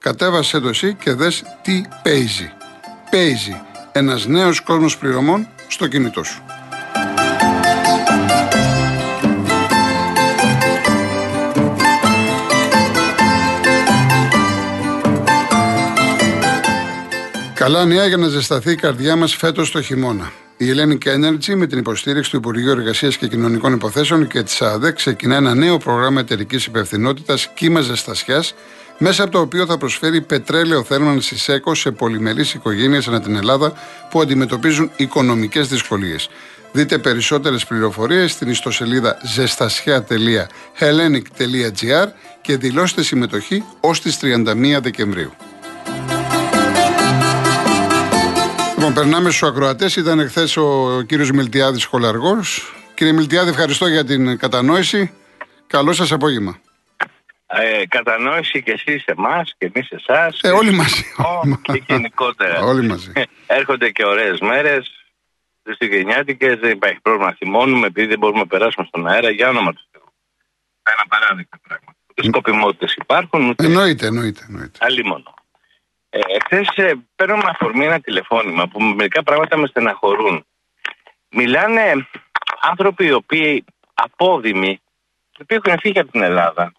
Κατέβασέ το εσύ και δες τι παίζει. Παίζει ένας νέος κόσμος πληρωμών στο κινητό σου. Καλά νέα για να ζεσταθεί η καρδιά μας φέτος το χειμώνα. Η Hellenic Energy με την υποστήριξη του Υπουργείου Εργασίας και Κοινωνικών Υποθέσεων και της ΑΔΕ ξεκινά ένα νέο πρόγραμμα εταιρικής υπευθυνότητας κύμα ζεστασιάς μέσα από το οποίο θα προσφέρει πετρέλαιο θέρμανση ΕΚΟ σε πολυμερείς οικογένειες ανά την Ελλάδα που αντιμετωπίζουν οικονομικές δυσκολίες. Δείτε περισσότερες πληροφορίες στην ιστοσελίδα ζεστασιά.hellenic.gr και δηλώστε συμμετοχή ως τις 31 Δεκεμβρίου. Λοιπόν, περνάμε στους ακροατές. Ήταν εχθές ο κύριος Μιλτιάδης Χολαργός. Κύριε Μιλτιάδη, ευχαριστώ για την κατανόηση. Καλό σας απόγευμα ε, κατανόηση και εσεί εμάς και εμείς εσάς. Ε, όλοι μαζί. Και γενικότερα. όλοι μαζί. Έρχονται και ωραίες μέρες. Χριστουγεννιάτικες, δεν υπάρχει πρόβλημα. Θυμώνουμε επειδή δεν μπορούμε να περάσουμε στον αέρα για όνομα του Θεού. Ένα παράδειγμα πράγμα. Ούτε σκοπιμότητες υπάρχουν. Ούτε... Εννοείται, εννοείται. εννοείται. Αλλή μόνο. Ε, Χθε ε, παίρνω με αφορμή ένα τηλεφώνημα που μερικά πράγματα με στεναχωρούν. Μιλάνε άνθρωποι οι οποίοι απόδημοι, οι οποίοι έχουν φύγει από την Ελλάδα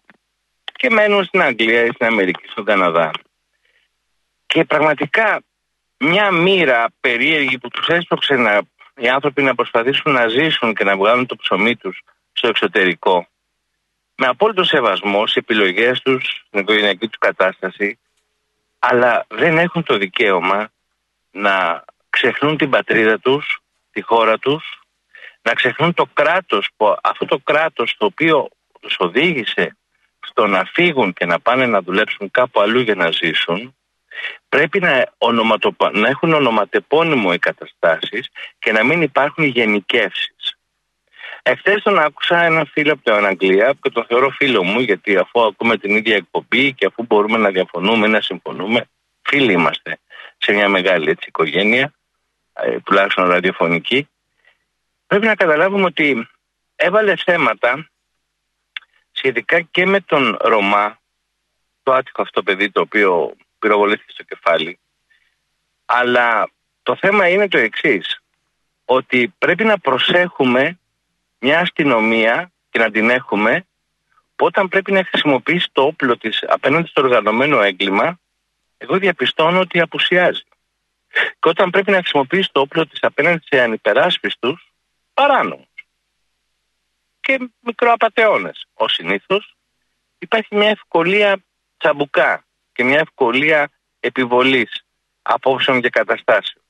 και μένουν στην Αγγλία ή στην Αμερική, στον Καναδά. Και πραγματικά μια μοίρα περίεργη που τους έσπρωξε να, οι άνθρωποι να προσπαθήσουν να ζήσουν και να βγάλουν το ψωμί τους στο εξωτερικό με απόλυτο σεβασμό σε επιλογές τους, στην οικογενειακή τους κατάσταση αλλά δεν έχουν το δικαίωμα να ξεχνούν την πατρίδα τους, τη χώρα τους, να ξεχνούν το κράτος, που, αυτό το κράτος το οποίο τους οδήγησε στο να φύγουν και να πάνε να δουλέψουν κάπου αλλού για να ζήσουν, πρέπει να, ονοματοπα... να έχουν ονοματεπώνυμο οι καταστάσεις και να μην υπάρχουν γενικεύσεις. Εχθές τον άκουσα ένα φίλο από την Αγγλία και το θεωρώ φίλο μου γιατί αφού ακούμε την ίδια εκπομπή και αφού μπορούμε να διαφωνούμε, να συμφωνούμε, φίλοι είμαστε σε μια μεγάλη έτσι, οικογένεια, ε, τουλάχιστον ραδιοφωνική, πρέπει να καταλάβουμε ότι έβαλε θέματα σχετικά και με τον Ρωμά, το άτυχο αυτό παιδί το οποίο πυροβολήθηκε στο κεφάλι, αλλά το θέμα είναι το εξής ότι πρέπει να προσέχουμε μια αστυνομία και να την έχουμε όταν πρέπει να χρησιμοποιήσει το όπλο της απέναντι στο οργανωμένο έγκλημα, εγώ διαπιστώνω ότι απουσιάζει. Και όταν πρέπει να χρησιμοποιήσει το όπλο της απέναντι σε ανυπεράσπιστους, παράνομος και μικροαπαταιώνες. Ο συνήθως υπάρχει μια ευκολία τσαμπουκά και μια ευκολία επιβολής απόψεων και καταστάσεων.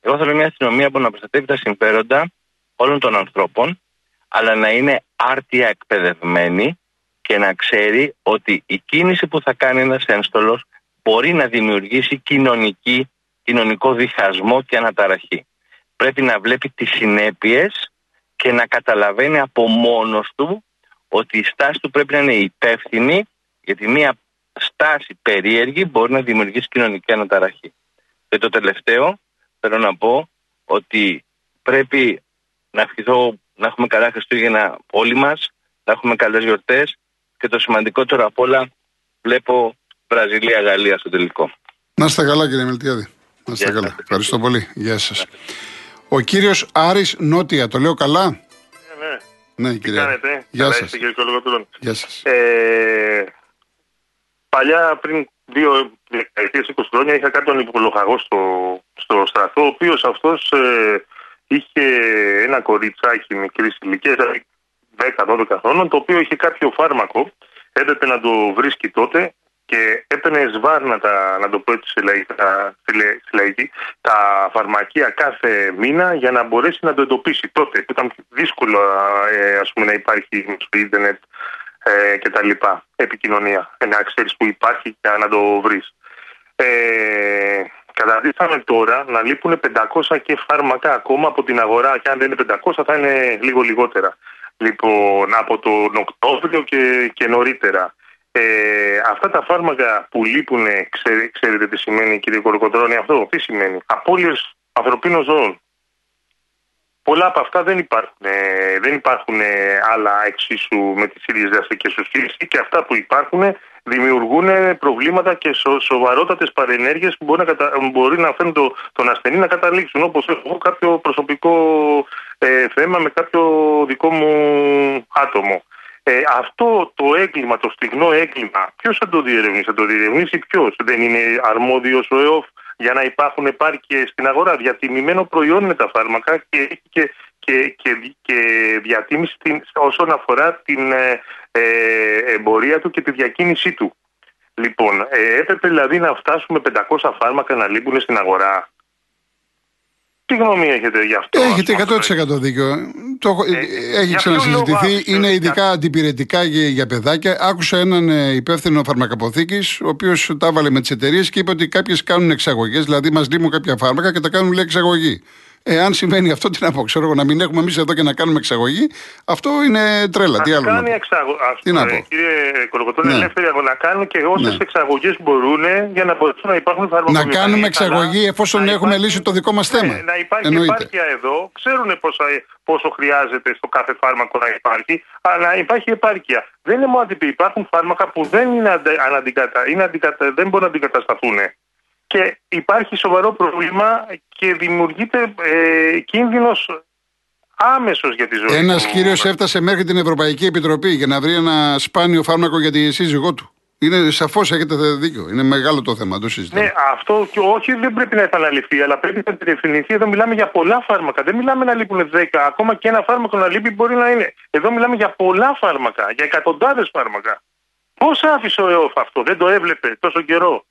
Εγώ θέλω μια αστυνομία που να προστατεύει τα συμφέροντα όλων των ανθρώπων, αλλά να είναι άρτια εκπαιδευμένη και να ξέρει ότι η κίνηση που θα κάνει ένας ένστολος μπορεί να δημιουργήσει κοινωνική, κοινωνικό διχασμό και αναταραχή. Πρέπει να βλέπει τις συνέπειες και να καταλαβαίνει από μόνος του ότι η στάση του πρέπει να είναι υπεύθυνη γιατί μια στάση περίεργη μπορεί να δημιουργήσει κοινωνική αναταραχή. Και το τελευταίο θέλω να πω ότι πρέπει να ευχηθώ να έχουμε καλά Χριστούγεννα όλοι μας, να έχουμε καλές γιορτές και το σημαντικότερο απ' όλα βλέπω Βραζιλία-Γαλλία στο τελικό. Να είστε καλά κύριε Μελτιάδη. Να είστε καλά. Ευχαριστώ πολύ. Γεια σας. Ο κύριος Άρης Νότια, το λέω καλά; Ναι, ναι. Ναι, κύριε. κάνετε; Γεια Καλά σας. είστε, κύριε Κολογοτρών. Γεια σας. Ε, παλιά, πριν δύο δεκαετίες, 20 χρόνια, είχα κάνει τον υπολογαγό στο, στο στρατό, ο οποίος αυτός ε, είχε ένα κοριτσάκι μικρής ηλικίας, δηλαδή 10-12 χρόνων, το οποίο είχε κάποιο φάρμακο, έπρεπε να το βρίσκει τότε και έπαιρνε σβάρνα να το πω έτσι στη λαϊκά- στη λε- στη λαϊκή, τα φαρμακεία κάθε μήνα για να μπορέσει να το εντοπίσει τότε. που Ήταν δύσκολο ε, ας πούμε, να υπάρχει στο ίντερνετ ε, και τα λοιπά, επικοινωνία. Ε, να ξέρεις που υπάρχει και να το βρεις. Ε, καταδείξαμε τώρα να λείπουν 500 και φάρμακα ακόμα από την αγορά και αν δεν είναι 500 θα είναι λίγο λιγότερα. Λοιπόν, από τον Οκτώβριο και, και νωρίτερα. Ε, αυτά τα φάρμακα που λείπουν, ξέρετε τι σημαίνει κύριε Κοροκοτρώνη αυτό, τι σημαίνει; Απόλυες ανθρωπίνων ζώων. Πολλά από αυτά δεν υπάρχουν, ε, δεν υπάρχουν ε, άλλα εξίσου με τις ίδιες δραστικές ουσίες και αυτά που υπάρχουν δημιουργούν προβλήματα και σο, σοβαρότατες παρενέργειες που μπορεί να, κατα... μπορεί να φέρουν το, τον ασθενή να καταλήξουν όπως έχω κάποιο προσωπικό ε, θέμα με κάποιο δικό μου άτομο. Ε, αυτό το έγκλημα, το στιγνό έγκλημα, ποιος θα το διερευνήσει, θα το διερευνήσει ποιος; Δεν είναι αρμόδιος ο ΕΟΦ για να υπάρχουν επάρκειες στην αγορά; Διατιμημένο προϊόν είναι τα φάρμακα και και, και, και, και διατίμηση όσον αφορά την ε, ε, εμπορία του και τη διακίνησή του. Λοιπόν, ε, έπρεπε δηλαδή να φτάσουμε 500 φάρμακα να λείπουν στην αγορά. Τι γνώμη έχετε γι' αυτό. Έχετε 100% δίκιο. Το, ε, έχει ξανασυζητηθεί. Είναι ειδικά αντιπηρετικά για, για παιδάκια. Άκουσα έναν ε, υπεύθυνο φαρμακαποθήκη, ο οποίος τα έβαλε με τις εταιρείες και είπε ότι κάποιες κάνουν εξαγωγές, δηλαδή μας λείπουν κάποια φάρμακα και τα κάνουν λέει εξαγωγή. Εάν συμβαίνει αυτό, τι να πω, ξέρω εγώ, να μην έχουμε εμείς εδώ και να κάνουμε εξαγωγή, αυτό είναι τρέλα. Να τι άλλο. Κάνει εξαγω... τι να πω. Κύριε Κολοκοτώνη, ναι. ελεύθερη να κάνουν και όσες ναι. εξαγωγές μπορούν για να μπορούν να υπάρχουν φάρμακα. Να κάνουμε εξαγωγή εφόσον έχουμε υπάρχει... λύσει το δικό μας θέμα. Ναι, να υπάρχει Εννοείται. επάρκεια εδώ, ξέρουν πόσο, πόσο χρειάζεται στο κάθε φάρμακο να υπάρχει, αλλά να υπάρχει επάρκεια. Δεν είναι μόνο ότι υπάρχουν φάρμακα που δεν, είναι αναντικατα... είναι αντικατα... δεν μπορούν να αντικατασταθούν και υπάρχει σοβαρό πρόβλημα και δημιουργείται ε, κίνδυνος άμεσος για τη ζωή Ένας κύριος έφτασε μέχρι την Ευρωπαϊκή Επιτροπή για να βρει ένα σπάνιο φάρμακο για τη σύζυγό του. Είναι σαφώς, έχετε δίκιο. Είναι μεγάλο το θέμα, το συζητάμε. Ναι, αυτό και όχι δεν πρέπει να επαναληφθεί, αλλά πρέπει να διευθυνθεί. Εδώ μιλάμε για πολλά φάρμακα. Δεν μιλάμε να λείπουν 10. Ακόμα και ένα φάρμακο να λείπει μπορεί να είναι. Εδώ μιλάμε για πολλά φάρμακα, για εκατοντάδες φάρμακα. Πώς άφησε ο ΕΟΦ αυτό, δεν το έβλεπε τόσο καιρό.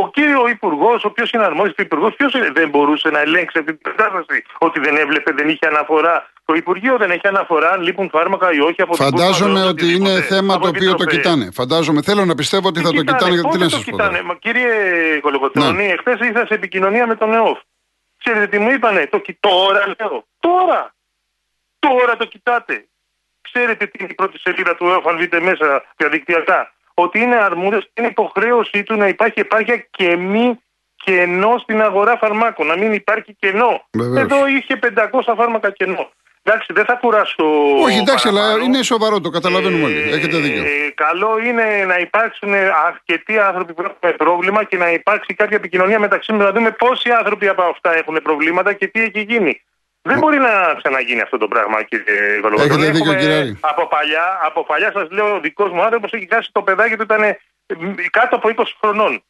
Ο κύριο Υπουργός, ο οποίος είναι αρμόδιος Υπουργός, ποιος δεν μπορούσε να ελέγξει αυτή την κατάσταση. Ότι δεν έβλεπε, δεν είχε αναφορά. Το Υπουργείο δεν έχει αναφορά αν λείπουν φάρμακα ή όχι από την Φαντάζομαι ότι είναι θέμα το οποίο το κοιτάνε. Φαντάζομαι. Θέλω να πιστεύω ότι θα το κοιτάνε γιατί τι να σας πω. Μα, κύριε Κολοκοτρόνη, ναι. εχθέ ήρθα σε επικοινωνία με τον ΕΟΦ. Ξέρετε τι μου είπανε, το τώρα λέω. Τώρα! Τώρα το κοιτάτε. Ξέρετε τι είναι η πρώτη σελίδα του ΕΟΦ, αν δείτε μέσα διαδικτυακά ότι είναι αρμόδιος και είναι υποχρέωσή του να υπάρχει επάρκεια και μη κενό στην αγορά φαρμάκων. Να μην υπάρχει κενό. Βεβαίως. Εδώ είχε 500 φάρμακα κενό. Εντάξει, δεν θα κουράσω. Όχι, εντάξει, αλλά είναι σοβαρό, το καταλαβαίνουμε όλοι. Ε, Έχετε δίκιο. Ε, καλό είναι να υπάρξουν αρκετοί άνθρωποι που έχουν πρόβλημα και να υπάρξει κάποια επικοινωνία μεταξύ μα να δούμε πόσοι άνθρωποι από αυτά έχουν προβλήματα και τι έχει γίνει. Δεν μπορεί να ξαναγίνει αυτό το πράγμα, κύριε Βαλοβαρδόνη. Έχετε δίκιο, κύριε Από παλιά, από παλιά σας λέω, ο δικός μου άνθρωπος έχει χάσει το παιδάκι του, ήταν κάτω από 20 χρονών.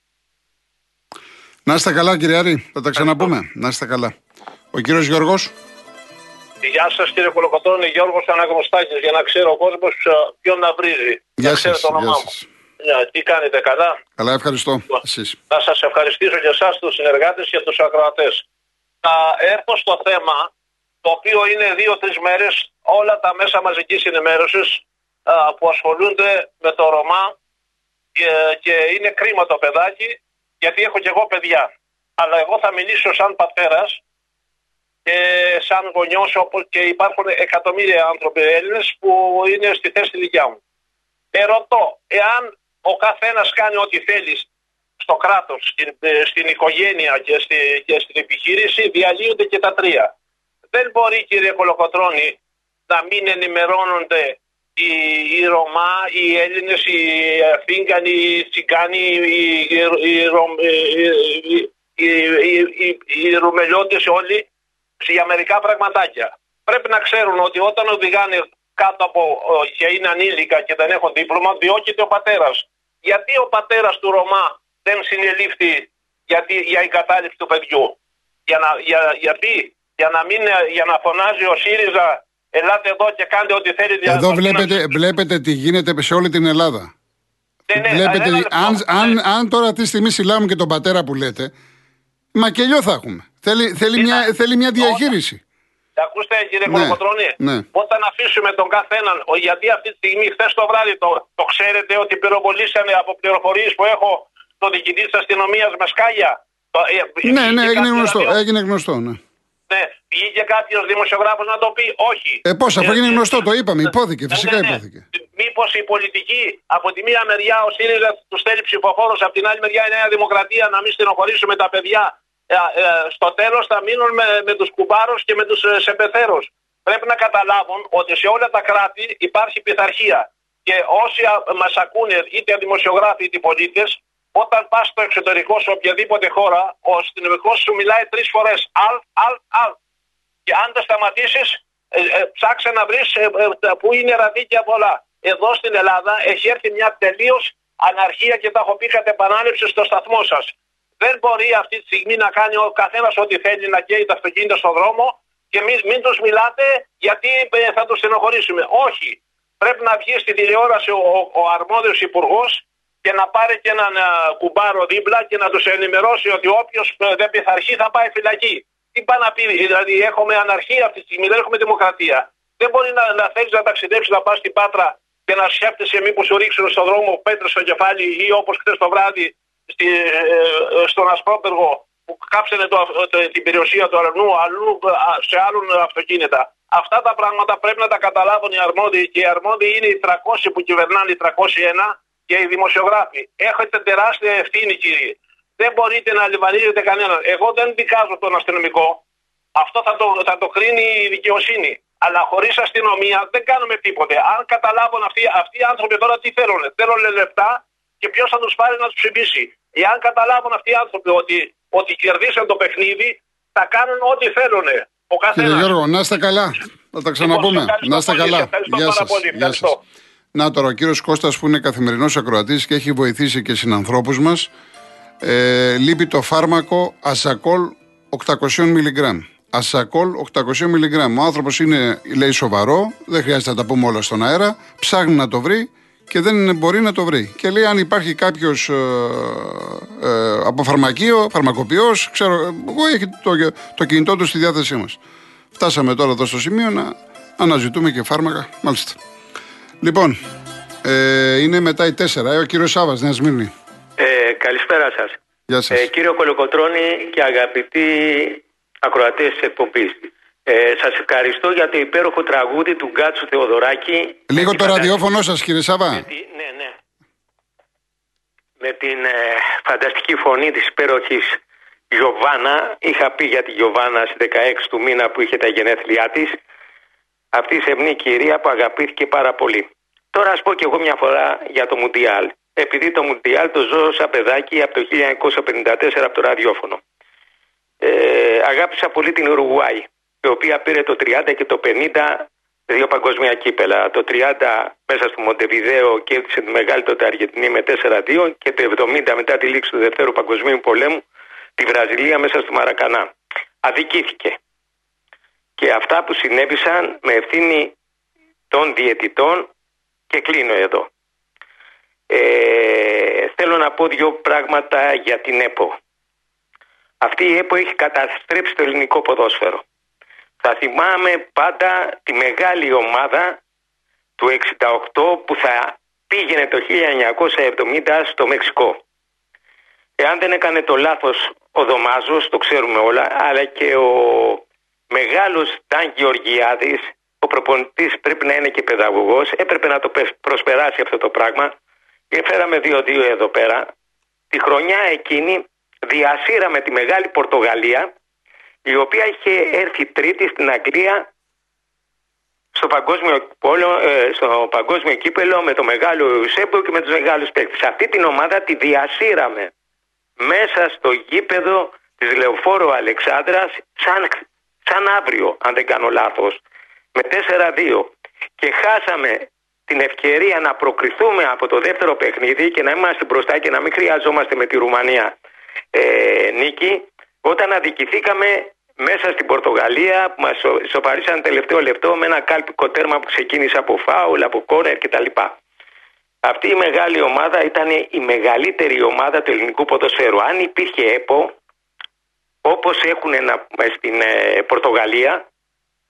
Να είστε καλά, κύριε Άρη. Θα τα ξαναπούμε. Να είστε καλά. Ο κύριος Γιώργος. Γεια σας, κύριε Κολοκοτώνη. Γιώργος Αναγνωστάκης, για να ξέρω ο κόσμος ε, ποιον να βρίζει. Γεια σας. τι κάνετε, καλά; Καλά, ευχαριστώ. Λοιπόν, εσείς. Να σας ευχαριστήσω και εσάς, τους συνεργάτες και τους ακροατές. Θα έρθω στο θέμα το οποίο είναι δύο-τρεις μέρες όλα τα μέσα μαζικής ενημέρωσης που ασχολούνται με το Ρωμά και είναι κρίμα το παιδάκι γιατί έχω και εγώ παιδιά. Αλλά εγώ θα μιλήσω σαν πατέρας και σαν γονιός και υπάρχουν εκατομμύρια άνθρωποι Έλληνες που είναι στη θέση τη δικιά μου. Ερωτώ, εάν ο καθένας κάνει ό,τι θέλει στο κράτος, στην, στην οικογένεια και, στη, και στην επιχείρηση, διαλύονται και τα τρία δεν μπορεί κύριε Κολοκοτρώνη να μην ενημερώνονται οι, οι Ρωμά, οι Έλληνες, οι Αφίγκανοι, οι Τσιγκάνοι, οι, οι, οι, Ρουμελιώτες όλοι για μερικά πραγματάκια. Πρέπει να ξέρουν ότι όταν οδηγάνε κάτω από και είναι ανήλικα και δεν έχουν δίπλωμα, διώκεται ο πατέρας. Γιατί ο πατέρας του Ρωμά δεν συνελήφθη γιατί, για εγκατάλειψη του παιδιού; Για να, για, γιατί για να, μην, για να φωνάζει ο ΣΥΡΙΖΑ Ελάτε εδώ και κάντε ό,τι θέλετε. Εδώ βλέπετε, βλέπετε τι γίνεται σε όλη την Ελλάδα. Ναι, ναι, βλέπετε, αν, αν, αν τώρα αυτή τη στιγμή συλλάβουμε και τον πατέρα που λέτε, μακελιό θα έχουμε. Θέλει, θέλει, μια, θέλει μια διαχείριση. Ακούστε κύριε ναι, ναι. όταν αφήσουμε τον καθέναν, γιατί αυτή τη στιγμή, χθες το βράδυ, το, το ξέρετε ότι πυροβολήσανε από πληροφορίες που έχω το διοικητή της αστυνομίας με σκάλια; Το- ε, Ναι, ναι, βγήκε έγινε κάποιος γνωστό. ραδιό- Έγινε γνωστό, ναι. Ναι, βγήκε κάποιος δημοσιογράφος να το πει, όχι. Ε, πώς, αφού έγινε Ε, γνωστό, το είπαμε, υπόθηκε, ναι, φυσικά ναι, ναι. υπόθηκε. Μήπως η πολιτική από τη μία μεριά ο ΣΥΡΙΖΑ τους στέλνει ψηφοφόρους, από την άλλη μεριά η Νέα Δημοκρατία να μην στενοχωρήσουμε τα παιδιά. Ε, ε, στο τέλος θα μείνουν με, με τους κουμπάρους και με τους ε, σεμπεθέρους. Πρέπει να καταλάβουν ότι σε όλα τα κράτη υπάρχει πειθαρχία. Και όσοι μας ακούνε, είτε δημοσιογράφοι είτε πολίτες, όταν πας στο εξωτερικό σε οποιαδήποτε χώρα, ο αστυνομικός σου μιλάει τρεις φορές. Αλ, αλ, αλ. Και αν το σταματήσεις, ε, ε, ψάξε να βρεις που είναι ραδίκια πολλά. Εδώ στην Ελλάδα έχει έρθει μια τελείως αναρχία και τα έχω πει κατ' επανάληψη στο σταθμό σας. Δεν μπορεί αυτή τη στιγμή να κάνει ο καθένας ό,τι θέλει να καίει τα αυτοκίνητα στον δρόμο και μην, μην τους μιλάτε γιατί ε, θα τους στενοχωρήσουμε. Όχι. Πρέπει να βγει στην τηλεόραση ο, ο, ο αρμόδιος υπουργός και να πάρει και έναν α, κουμπάρο δίπλα και να τους ενημερώσει ότι όποιος δεν πειθαρχεί θα πάει φυλακή. Τι πάει να πει, δηλαδή έχουμε αναρχία αυτή τη στιγμή, δεν έχουμε δημοκρατία. Δεν μπορεί να, να θέλεις να ταξιδέψεις να πας στην Πάτρα και να σκέφτεσαι μήπως σου ρίξουν στον δρόμο πέτρες στο κεφάλι ή όπως χθες το βράδυ στη, ε, ε, στον Ασπρόπεργο που κάψανε το, το, την περιουσία του Αρνού αλλού α, σε άλλων αυτοκίνητα. Αυτά τα πράγματα πρέπει να τα καταλάβουν οι αρμόδιοι και οι αρμόδιοι είναι οι 300 που κυβερνάνε οι 301 και οι δημοσιογράφοι. Έχετε τεράστια ευθύνη, κύριε. Δεν μπορείτε να λιβανίζετε κανέναν. Εγώ δεν δικάζω τον αστυνομικό. Αυτό θα το, θα το κρίνει η δικαιοσύνη. Αλλά χωρίς αστυνομία δεν κάνουμε τίποτε. Αν καταλάβουν αυτοί, αυτοί οι άνθρωποι τώρα τι θέλουν. Θέλουν λεπτά και ποιος θα τους πάρει να τους ψηφίσει. Εάν καταλάβουν αυτοί οι άνθρωποι ότι, ότι κερδίσαν το παιχνίδι, θα κάνουν ό,τι θέλουν. Ο Κύριε καθένας. Γιώργο, να είστε καλά. Θα τα ξαναπούμε. ευχαριστώ Να είστε πολύ, καλά. ευχαριστώ Γεια πάρα σας. πολύ. Γεια σας. Ευχαριστώ. Να τώρα, ο κύριος Κώστας που είναι καθημερινός ακροατής και έχει βοηθήσει και συνανθρώπους μας. Ε, λείπει το φάρμακο Ασακόλ 800 μιλιγκράμμ. Ασακόλ 800 μιλιγκράμμ. Ο άνθρωπος είναι, λέει, σοβαρό, δεν χρειάζεται να τα πούμε όλα στον αέρα. Ψάχνει να το βρει και δεν μπορεί να το βρει. Και λέει, αν υπάρχει κάποιος ε, ε, από φαρμακείο, φαρμακοποιός, ξέρω, εγώ έχει το, το κινητό του στη διάθεσή μας. Φτάσαμε τώρα εδώ στο σημείο να αναζητούμε και φάρμακα. Μάλιστα. Λοιπόν, ε, είναι μετά η 4. Ε, ο κύριος Σάβα, Νέα Σμύρνη. Ε, καλησπέρα σας. Γεια σας. Ε, κύριο Κολοκοτρώνη και αγαπητοί ακροατές της εκπομπής. Ε, σας ευχαριστώ για το υπέροχο τραγούδι του Γκάτσου Θεοδωράκη. Λίγο Με το τη ραδιόφωνο σας, κύριε Σάβα. Με τη- Ναι, ναι. Με την ε, φανταστική φωνή της υπέροχης Γιωβάνα. Είχα πει για τη Γιωβάνα στις 16 του μήνα που είχε τα γενέθλιά της. Αυτή η σεμνή κυρία που αγαπήθηκε πάρα πολύ. Τώρα ας πω και εγώ μια φορά για το Μουντιάλ. Επειδή το Μουντιάλ το ζω σαν παιδάκι από το 1954 από το ραδιόφωνο. Ε, αγάπησα πολύ την Ουρουγουάη, η οποία πήρε το 30 και το 50 δύο παγκοσμία κύπελα. Το 30 μέσα στο Μοντεβιδέο κέρδισε τη μεγάλη τότε Αργεντινή με 4-2 και το 70 μετά τη λήξη του Δευτέρου Παγκοσμίου Πολέμου τη Βραζιλία μέσα στο Μαρακανά. Αδικήθηκε. Και αυτά που συνέβησαν με ευθύνη των διαιτητών και κλείνω εδώ. Ε, θέλω να πω δύο πράγματα για την ΕΠΟ. Αυτή η ΕΠΟ έχει καταστρέψει το ελληνικό ποδόσφαιρο. Θα θυμάμαι πάντα τη μεγάλη ομάδα του 68 που θα πήγαινε το 1970 στο Μεξικό. Εάν δεν έκανε το λάθος ο Δωμάζος, το ξέρουμε όλα, αλλά και ο μεγάλος Ταν Γεωργιάδης, ο προπονητής πρέπει να είναι και παιδαγωγός, έπρεπε να το πες- προσπεράσει αυτό το πράγμα και φέραμε 2-2 εδώ πέρα. Τη χρονιά εκείνη διασύραμε τη μεγάλη Πορτογαλία η οποία είχε έρθει τρίτη στην Αγγλία στο παγκόσμιο, πόλο, ε, στο παγκόσμιο κύπελο με το μεγάλο Ιουσέμπο και με τους μεγάλους παίκτες. Αυτή την ομάδα τη διασύραμε μέσα στο γήπεδο της Λεωφόρου Αλεξάνδρας σαν, σαν αύριο, αν δεν κάνω λάθος, με 4-2 και χάσαμε την ευκαιρία να προκριθούμε από το δεύτερο παιχνίδι και να είμαστε μπροστά και να μην χρειαζόμαστε με τη Ρουμανία ε, νίκη όταν αδικηθήκαμε μέσα στην Πορτογαλία που μας ισο- ισοπαρίσαν τελευταίο λεπτό με ένα κάλπικο τέρμα που ξεκίνησε από φάουλ, από κόρνερ κτλ. Αυτή η μεγάλη ομάδα ήταν η μεγαλύτερη ομάδα του ελληνικού ποδοσφαίρου. Αν υπήρχε ΕΠΟ, όπως έχουν να- στην ε, Πορτογαλία,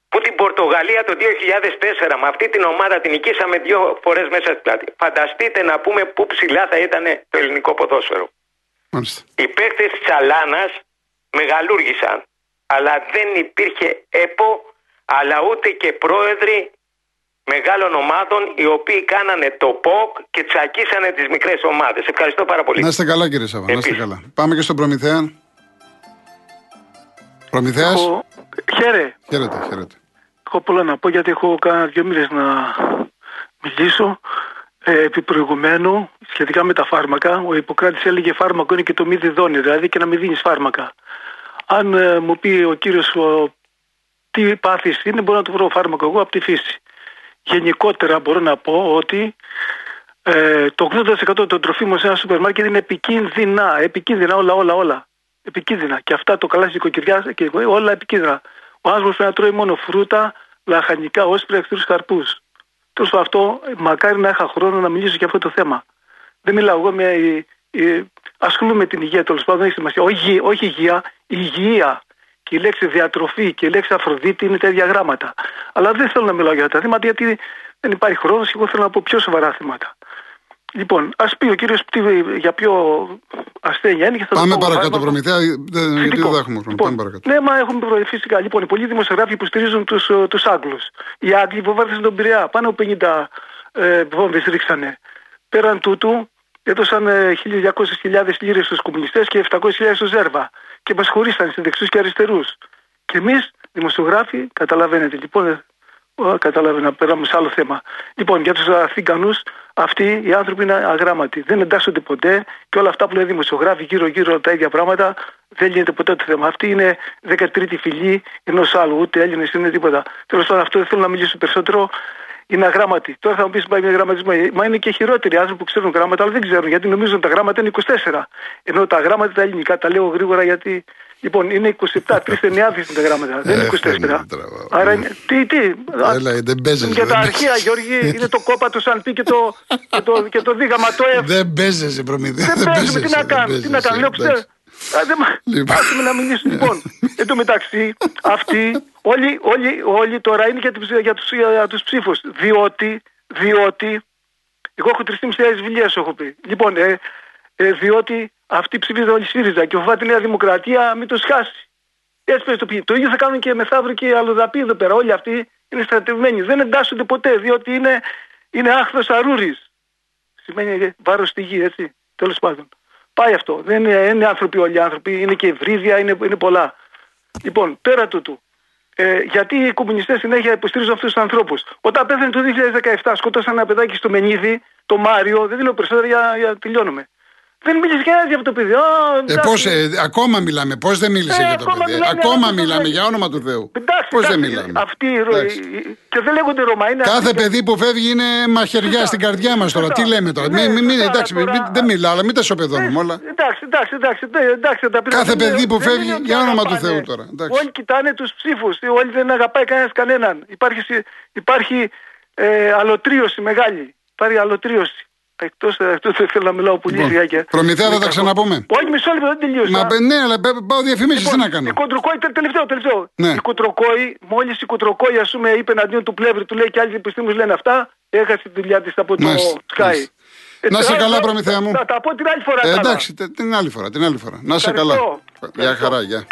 που την Πορτογαλία το 2004 με αυτή την ομάδα την νικήσαμε δύο φορές μέσα στην πλάτη. Φανταστείτε να πούμε πού ψηλά θα ήταν το ελληνικό ποδόσφαιρο. Μάλιστα. Οι παίκτες της Αλάνας μεγαλούργησαν. Αλλά δεν υπήρχε ΕΠΟ, αλλά ούτε και πρόεδροι μεγάλων ομάδων οι οποίοι κάνανε το ΠΟΚ και τσακίσανε τις μικρές ομάδες. Ευχαριστώ πάρα πολύ. Να είστε καλά, κύριε Σαββά. Να είστε Επίσης. καλά. Πάμε και στον Προμηθέα. Προμηθέας. Έχω... Χαίρε. Χαίρετε, χαίρετε. Έχω πολλά να πω γιατί έχω κάνα δύο μήνες να μιλήσω. Ε, επί προηγουμένου, σχετικά με τα φάρμακα, ο Ιπποκράτης έλεγε φάρμακο είναι και το μη διδώνει, δηλαδή και να μην δίνεις φάρμακα. Αν ε, μου πει ο κύριος ο, τι πάθης είναι, μπορώ να του βρω φάρμακο εγώ από τη φύση. Γενικότερα μπορώ να πω ότι ε, το 80% των τροφίμων σε ένα σούπερ μάρκετ είναι επικίνδυνα. Επικίνδυνα όλα, όλα, όλα. Επικίνδυνα. Και αυτά το καλά τη οικοκυριά και όλα επικίνδυνα. Ο άνθρωπος πρέπει να τρώει μόνο φρούτα, λαχανικά, όσπρια, εχθρούς καρπού. Τέλος πάντων, αυτό μακάρι να είχα χρόνο να μιλήσω για αυτό το θέμα. Δεν μιλάω εγώ, μια, η, η, ασχολούμαι με την υγεία τέλος πάντων, δεν έχει σημασία. Όχι, όχι υγεία, υγεία. Και η λέξη διατροφή και η λέξη Αφροδίτη είναι τα ίδια γράμματα. Αλλά δεν θέλω να μιλάω για τα θέματα γιατί δεν υπάρχει χρόνος και εγώ θέλω να πω πιο σοβαρά θέματα. Λοιπόν, ας πει ο κύριος για ποιο ασθένεια είναι και θα το Πάμε πω παρακάτω, φάρμακο. Προμηθέα. δεν- Γιατί Φυσικό. δεν έχουμε χρόνο. Λοιπόν, Πάμε παρακάτω. Ναι, μα έχουν προηγηθεί φυσικά. Λοιπόν, οι πολλοί δημοσιογράφοι που στηρίζουν τους τους Άγγλους. Οι Άγγλοι βομβάρδισαν τον Πειραιά. Πάνω από 50 ε, βόμβες ρίξανε. Πέραν τούτου, έδωσαν ε, 1.200.000 λίρες στους κομμουνιστές και 700.000 στους Ζέρβα. Και μας χωρίσαν σε δεξιούς και αριστερούς. Και εμείς, δημοσιογράφοι, καταλαβαίνετε. Λοιπόν, ε, Ω, Κατάλαβε να περάμε σε άλλο θέμα. Λοιπόν, για τους Αθήγανου, αυτοί οι άνθρωποι είναι αγράμματοι. Δεν εντάσσονται ποτέ και όλα αυτά που λένε οι δημοσιογράφοι γύρω-γύρω τα ίδια πράγματα δεν λύνεται ποτέ το θέμα. Αυτή είναι 13η φυλή ενός άλλου. Ούτε Έλληνες είναι τίποτα. Τέλος πάντων, αυτό δεν θέλω να μιλήσω περισσότερο. Είναι αγράμματοι. Τώρα θα μου πεις πάει με γραμματισμό. Μα είναι και χειρότεροι άνθρωποι που ξέρουν γράμματα, αλλά δεν ξέρουν γιατί νομίζουν ότι τα γράμματα είναι 24. Ενώ τα γράμματα τα ελληνικά τα λέω γρήγορα γιατί. Λοιπόν, είναι 27, 3 εννιάδε είναι τα γράμματα. Δεν είναι Ε, 24. Φαίνεται, Άρα είναι. Τι, τι. Έλα, δεν παίζεσαι, Για δεν τα παίζεσαι. αρχαία, Γιώργη, είναι το κόπα του Σαν Πι και το, και το, και το δίγαμα το F. Δεν παίζεσαι, Προμηθέα. Δεν παίζουμε, τι παίζεσαι, να δεν κάνω, τι να παίζεσαι, κάνω. Λέω, εντάξει. ξέρω. Α, δεν μα- Λοιπόν. Άσε με να μιλήσω. Λοιπόν, εν τω μεταξύ, αυτοί όλοι, όλοι, όλοι τώρα είναι για, τους, για, τους, για τους ψήφους. Διότι, διότι, εγώ έχω 3.500 βιβλίες έχω πει. Λοιπόν, ε, ε, διότι αυτοί ψηφίζουν όλοι ΣΥΡΙΖΑ και φοβάται η Νέα Δημοκρατία μην τους χάσει. Έτσι πες το πει. Το ίδιο θα κάνουν και μεθαύριο και αλλοδαποί εδώ πέρα. Όλοι αυτοί είναι στρατευμένοι. Δεν εντάσσονται ποτέ διότι είναι, είναι άχθος αρούρης. Σημαίνει βάρος στη γη, έτσι. Τέλος πάντων. Πάει αυτό. Δεν είναι, είναι άνθρωποι όλοι οι άνθρωποι, είναι και ευρύδια, είναι, είναι πολλά. Λοιπόν, πέρα τούτου. Ε, γιατί οι κομμουνιστές συνέχεια υποστηρίζουν αυτούς τους ανθρώπους. Όταν πέθανε το 2017, σκότωσαν ένα παιδάκι στο Μενίδη, το Μάριο, δεν λέω περισσότερα για, για τελειώνουμε. Δεν μίλησες κανένα για αυτό το παιδί. Α, Ε, εντάξει. πώς, ε, ακόμα μιλάμε, πώς δεν μίλησε Ε, για το ακόμα παιδί; μιλάμε, Ακόμα αλλά- μιλάμε, για όνομα του Θεού. Εντάξει, Πώς δεν εντάξει, μιλάμε; Αυτοί οι ρο- Εντάξει. και δεν λέγονται Ρωμά. Είναι Κάθε αυτοί και- παιδί που φεύγει είναι μαχαιριά στην καρδιά μας τώρα. Τι Σωστά. λέμε τώρα; Ναι, Μην, μην, μην- σωστά, εντάξει, μην- τώρα- μην- δεν μιλάω, αλλά μην τα σοπεδώνουμε όλα. Εντάξει, εντάξει, εντάξει, ναι, εντάξει θα τα πειράζω. Κάθε Δεν παιδί είναι- που δεν φεύγει, είναι ότι για όνομα του αγαπάνε. Θεού τώρα, εντάξει. Όλοι κοιτάνε τους ψήφους. Όλοι δεν αγαπάει κανένας κανέναν. Υπάρχει, συ- υπάρχει ε, αλωτρίωση μεγάλη. Υπάρχει αλωτρίωση. Εκτός εκτός δεν θέλω να μιλάω πολύ Λοιπόν, σιγά και. Προμηθέα, θα με τα κακό. ξαναπούμε. Όχι, μισό λεπτό, δεν τελείωσα. Μα παι- ναι, αλλά παι- πάω διαφημίσεις, τι να Η κάνω. Κοντροκόη, τε- τελευταίο, τελευταίο. Ναι. Η Κοντροκόη, μόλις η Κοντροκόη, ας πούμε, είπε εναντίον του πλεύρη, του λέει και άλλοι επιστήμονες λένε αυτά, έχασε τη δουλειά της από το Μάλιστα, Sky. μάλιστα. Ε, Να σε τώρα- καλά, Προμηθέα μου. Θα τα πω την άλλη φορά. Ε, τα άλλα. εντάξει, τε- την άλλη φορά, την άλλη φορά. Να σε καλά. Ευχαριστώ. Γεια Ευχαριστώ. χαρά, γεια.